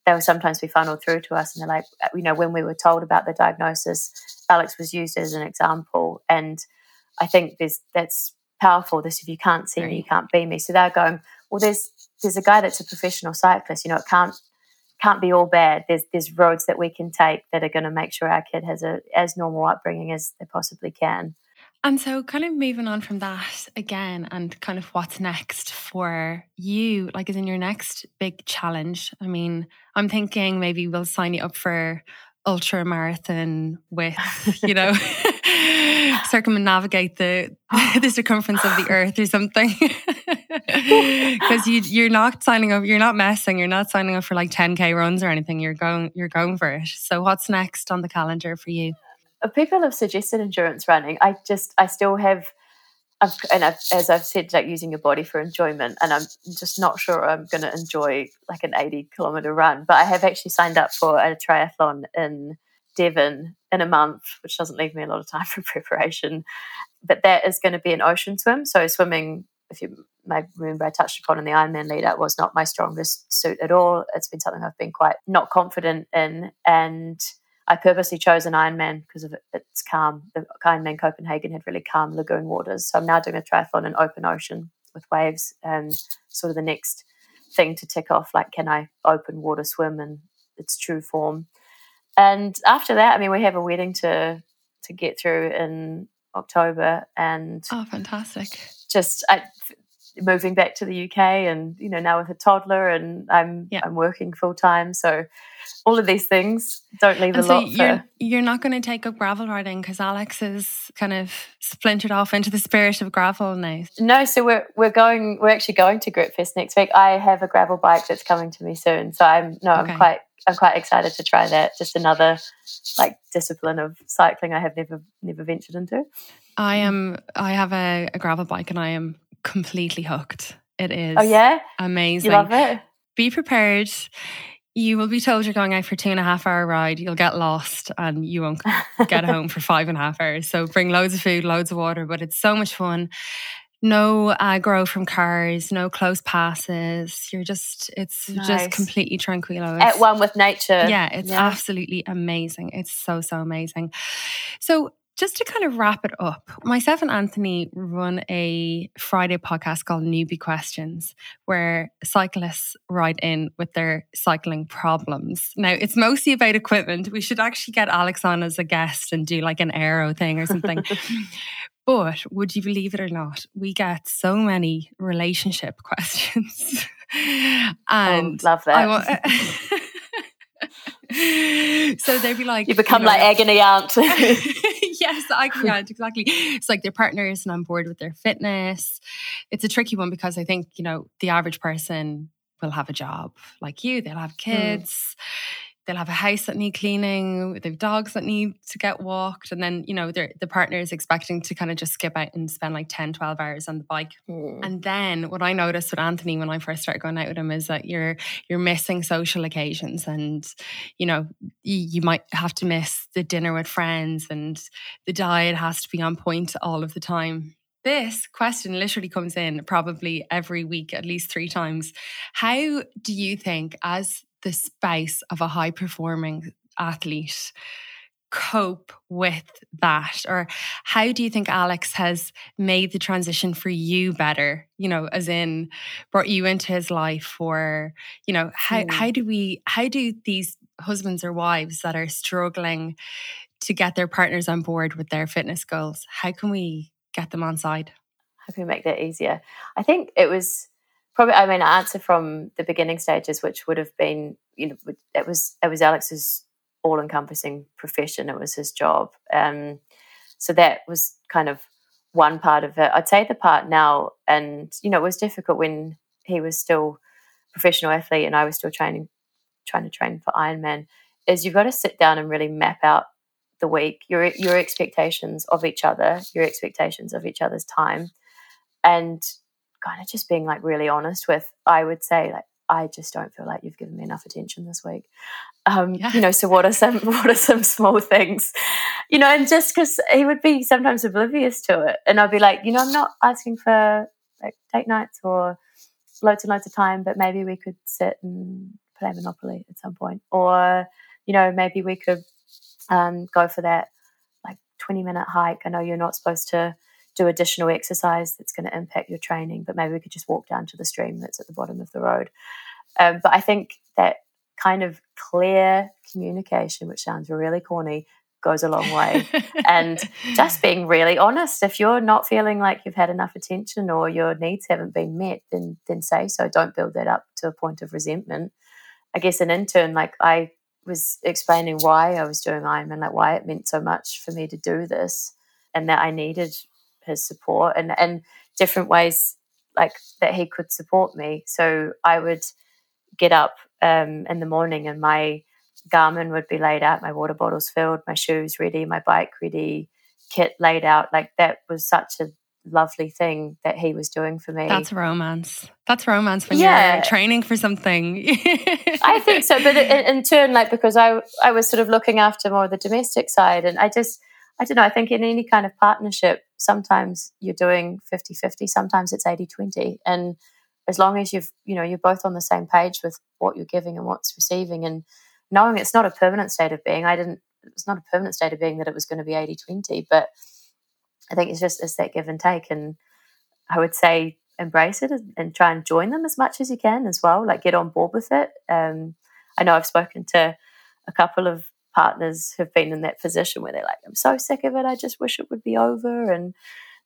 they will sometimes be funneled through to us and they're like, uh, you know, when we were told about the diagnosis, Alex was used as an example. And I think there's that's powerful. This if you can't see me, you can't be me. So they're going, well, there's there's a guy that's a professional cyclist. You know, it can't can't be all bad. There's there's roads that we can take that are going to make sure our kid has a as normal upbringing as they possibly can. And so, kind of moving on from that again, and kind of what's next for you, like, is in your next big challenge. I mean, I'm thinking maybe we'll sign you up for ultra marathon with, you know, circumnavigate the the circumference of the earth or something. Because you you're not signing up, you're not messing, you're not signing up for like 10k runs or anything. You're going you're going for it. So, what's next on the calendar for you? people have suggested endurance running. I just, I still have, I've, and I've, as I've said, like using your body for enjoyment, and I'm just not sure I'm going to enjoy like an 80 kilometer run. But I have actually signed up for a triathlon in Devon in a month, which doesn't leave me a lot of time for preparation. But that is going to be an ocean swim. So swimming, if you may remember, I touched upon in the Ironman lead up was not my strongest suit at all. It's been something I've been quite not confident in, and I purposely chose an Ironman because of it's calm. The Ironman Copenhagen had really calm lagoon waters. So I'm now doing a triathlon in open ocean with waves and sort of the next thing to tick off like, can I open water swim in its true form? And after that, I mean, we have a wedding to to get through in October, and oh, fantastic! Just I, moving back to the UK, and you know now with a toddler, and I'm yeah. I'm working full time, so all of these things don't leave and a so lot. You're, for... you're not going to take up gravel riding because Alex is kind of splintered off into the spirit of gravel now. No, so we're we're going. We're actually going to Gritfest next week. I have a gravel bike that's coming to me soon, so I'm no, okay. I'm quite I'm quite excited to try that. Just another like discipline of cycling I have never never ventured into. I am. I have a, a gravel bike and I am completely hooked. It is. Oh yeah, amazing. You love it. Be prepared you will be told you're going out for two and a half hour ride. You'll get lost and you won't get home for five and a half hours. So bring loads of food, loads of water, but it's so much fun. No uh, aggro from cars, no close passes. You're just, it's nice. just completely tranquilo. At one with nature. Yeah, it's yeah. absolutely amazing. It's so, so amazing. So just to kind of wrap it up, myself and Anthony run a Friday podcast called Newbie Questions, where cyclists write in with their cycling problems. Now, it's mostly about equipment. We should actually get Alex on as a guest and do like an aero thing or something. but would you believe it or not, we get so many relationship questions. Oh, and oh, love that. so they'd be like, You become you know, like agony aunt yes, I can't exactly. It's like their partner isn't on board with their fitness. It's a tricky one because I think you know the average person will have a job like you. They'll have hmm. kids. Mm they'll have a house that need cleaning, they have dogs that need to get walked, and then you know the partner is expecting to kind of just skip out and spend like 10, 12 hours on the bike. Mm. And then what I noticed with Anthony when I first started going out with him is that you're you're missing social occasions, and you know you, you might have to miss the dinner with friends, and the diet has to be on point all of the time. This question literally comes in probably every week, at least three times. How do you think, as the space of a high performing athlete cope with that? Or how do you think alex has made the transition for you better you know as in brought you into his life or you know how mm. how do we how do these husbands or wives that are struggling to get their partners on board with their fitness goals how can we get them on side? How can we make that easier? I think it was probably i mean answer from the beginning stages which would have been you know it was it was alex's all-encompassing profession. It was his job. Um, so that was kind of one part of it. I'd say the part now and you know it was difficult when he was still professional athlete and i was still training trying to train for ironman is you've got to sit down and really map out the week your your expectations of each other your expectations of each other's time. And kind of just being like really honest with, I would say, like, I just don't feel like you've given me enough attention this week. Um. You know, so what are some what are some small things? You know, and just because he would be sometimes oblivious to it, and I'd be like, you know, I'm not asking for like date nights or loads and loads of time, but maybe we could sit and play Monopoly at some point, or you know, maybe we could um, go for that like 20 minute hike. I know you're not supposed to do additional exercise that's going to impact your training, but maybe we could just walk down to the stream that's at the bottom of the road. Um, but I think that kind of clear communication, which sounds really corny, goes a long way. and just being really honest. If you're not feeling like you've had enough attention or your needs haven't been met, then then say so. Don't build that up to a point of resentment. I guess an intern, like I was explaining why I was doing Ironman, like why it meant so much for me to do this, and that I needed his support and and different ways like that he could support me. So I would get up um, in the morning and my Garmin would be laid out, my water bottles filled, my shoes ready, my bike ready, kit laid out. Like that was such a lovely thing that he was doing for me. That's romance. That's romance when yeah. you're training for something. I think so, but in, in, turn, like because I I was sort of looking after more of the domestic side, and I just I don't know. I think in any kind of partnership, sometimes you're doing 50-50, sometimes it's 80-20, and as long as you've you know you're both on the same page with what you're giving and what's receiving, and knowing it's not a permanent state of being. I didn't. It's not a permanent state of being that it was going to be 80-20, but I think it's just it's that give and take, and I would say embrace it and try and join them as much as you can as well. Like get on board with it. Um, I know I've spoken to a couple of partners who've been in that position where they're like, I'm so sick of it. I just wish it would be over. And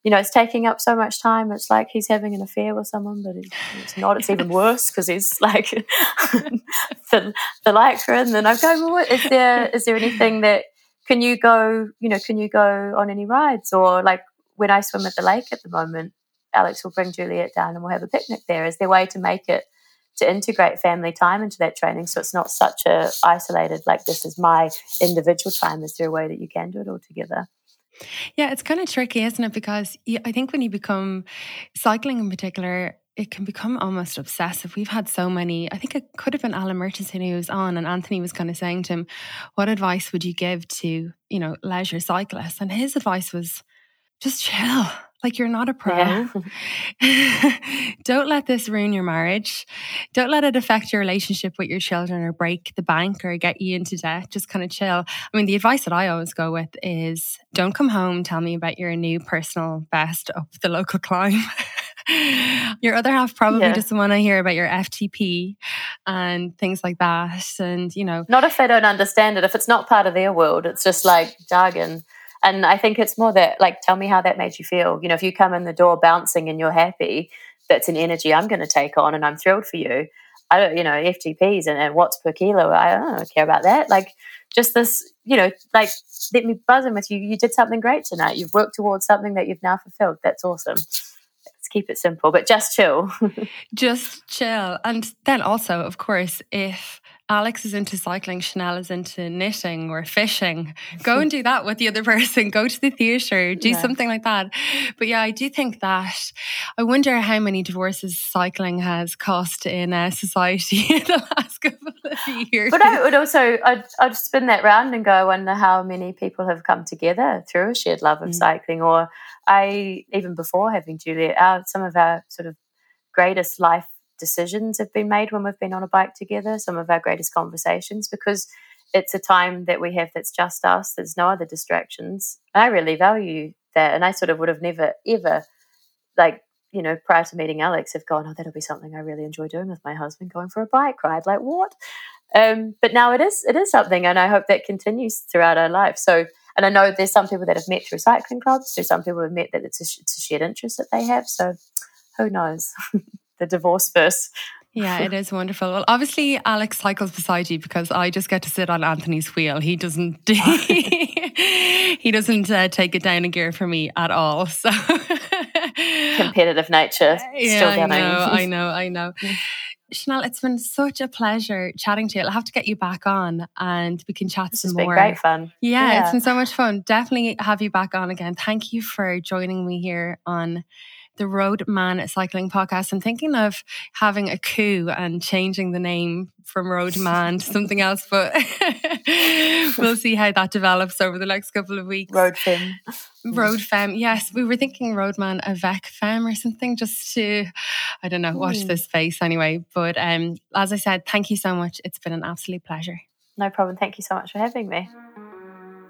you know, it's taking up so much time. It's like he's having an affair with someone, but it's not. It's even worse because he's like the the lycra. And then I'm going, well, what, is there is there anything that can you go, you know, can you go on any rides? Or like when I swim at the lake at the moment, Alex will bring Juliet down and we'll have a picnic there. Is there a way to make it to integrate family time into that training so it's not such a isolated like this is my individual time? Is there a way that you can do it all together? Yeah, it's kind of tricky, isn't it? Because I think when you become cycling in particular, it can become almost obsessive. We've had so many. I think it could have been Alan Murchison who was on, and Anthony was kind of saying to him, "What advice would you give to you know leisure cyclists?" And his advice was, "Just chill. Like you're not a pro. Yeah. Don't let this ruin your marriage. Don't let it affect your relationship with your children or break the bank or get you into debt. Just kind of chill. I mean, the advice that I always go with is don't come home, tell me about your new personal best up the local climb. your other half probably yeah. doesn't want to hear about your FTP and things like that. And, you know, not if they don't understand it. If it's not part of their world, it's just like jargon. And I think it's more that, like, tell me how that made you feel. You know, if you come in the door bouncing and you're happy, that's an energy I'm going to take on and I'm thrilled for you. I don't, you know, FTPs and, and watts per kilo. I don't care about that. Like, just this, you know, like, let me buzzing with you. You did something great tonight. You've worked towards something that you've now fulfilled. That's awesome. Let's keep it simple, but just chill. just chill. And then also, of course, if Alex is into cycling, Chanel is into knitting or fishing. Go and do that with the other person. Go to the theatre, do yeah. something like that. But yeah, I do think that I wonder how many divorces cycling has cost in uh, society in the last couple of years. But I would also, I'd, I'd spin that round and go, I wonder how many people have come together through a shared love of mm. cycling. Or I, even before having Juliet, our, some of our sort of greatest life decisions have been made when we've been on a bike together, some of our greatest conversations, because it's a time that we have that's just us. There's no other distractions. I really value that. And I sort of would have never, ever, like, you know, prior to meeting Alex, have gone, oh, that'll be something I really enjoy doing with my husband, going for a bike ride. Like, what? Um, but now it is, it is something. And I hope that continues throughout our life. So, and I know there's some people that have met through cycling clubs. There's some people have met that it's a, it's a shared interest that they have. So who knows? the divorce first. Yeah, it is wonderful. Well, obviously, Alex cycles beside you because I just get to sit on Anthony's wheel. He doesn't. he doesn't uh, take it down a gear for me at all. So competitive nature. Yeah, I know. I know. I know. Chanel, it's been such a pleasure chatting to you. I'll have to get you back on and we can chat this some more. Been great fun. Yeah, yeah, it's been so much fun. Definitely have you back on again. Thank you for joining me here on the Roadman Cycling Podcast. I'm thinking of having a coup and changing the name from Roadman to something else, but we'll see how that develops over the next couple of weeks. Road Femme. Road Femme. Yes, we were thinking Roadman avec Femme or something just to, I don't know, watch mm. this space anyway. But um, as I said, thank you so much. It's been an absolute pleasure. No problem. Thank you so much for having me.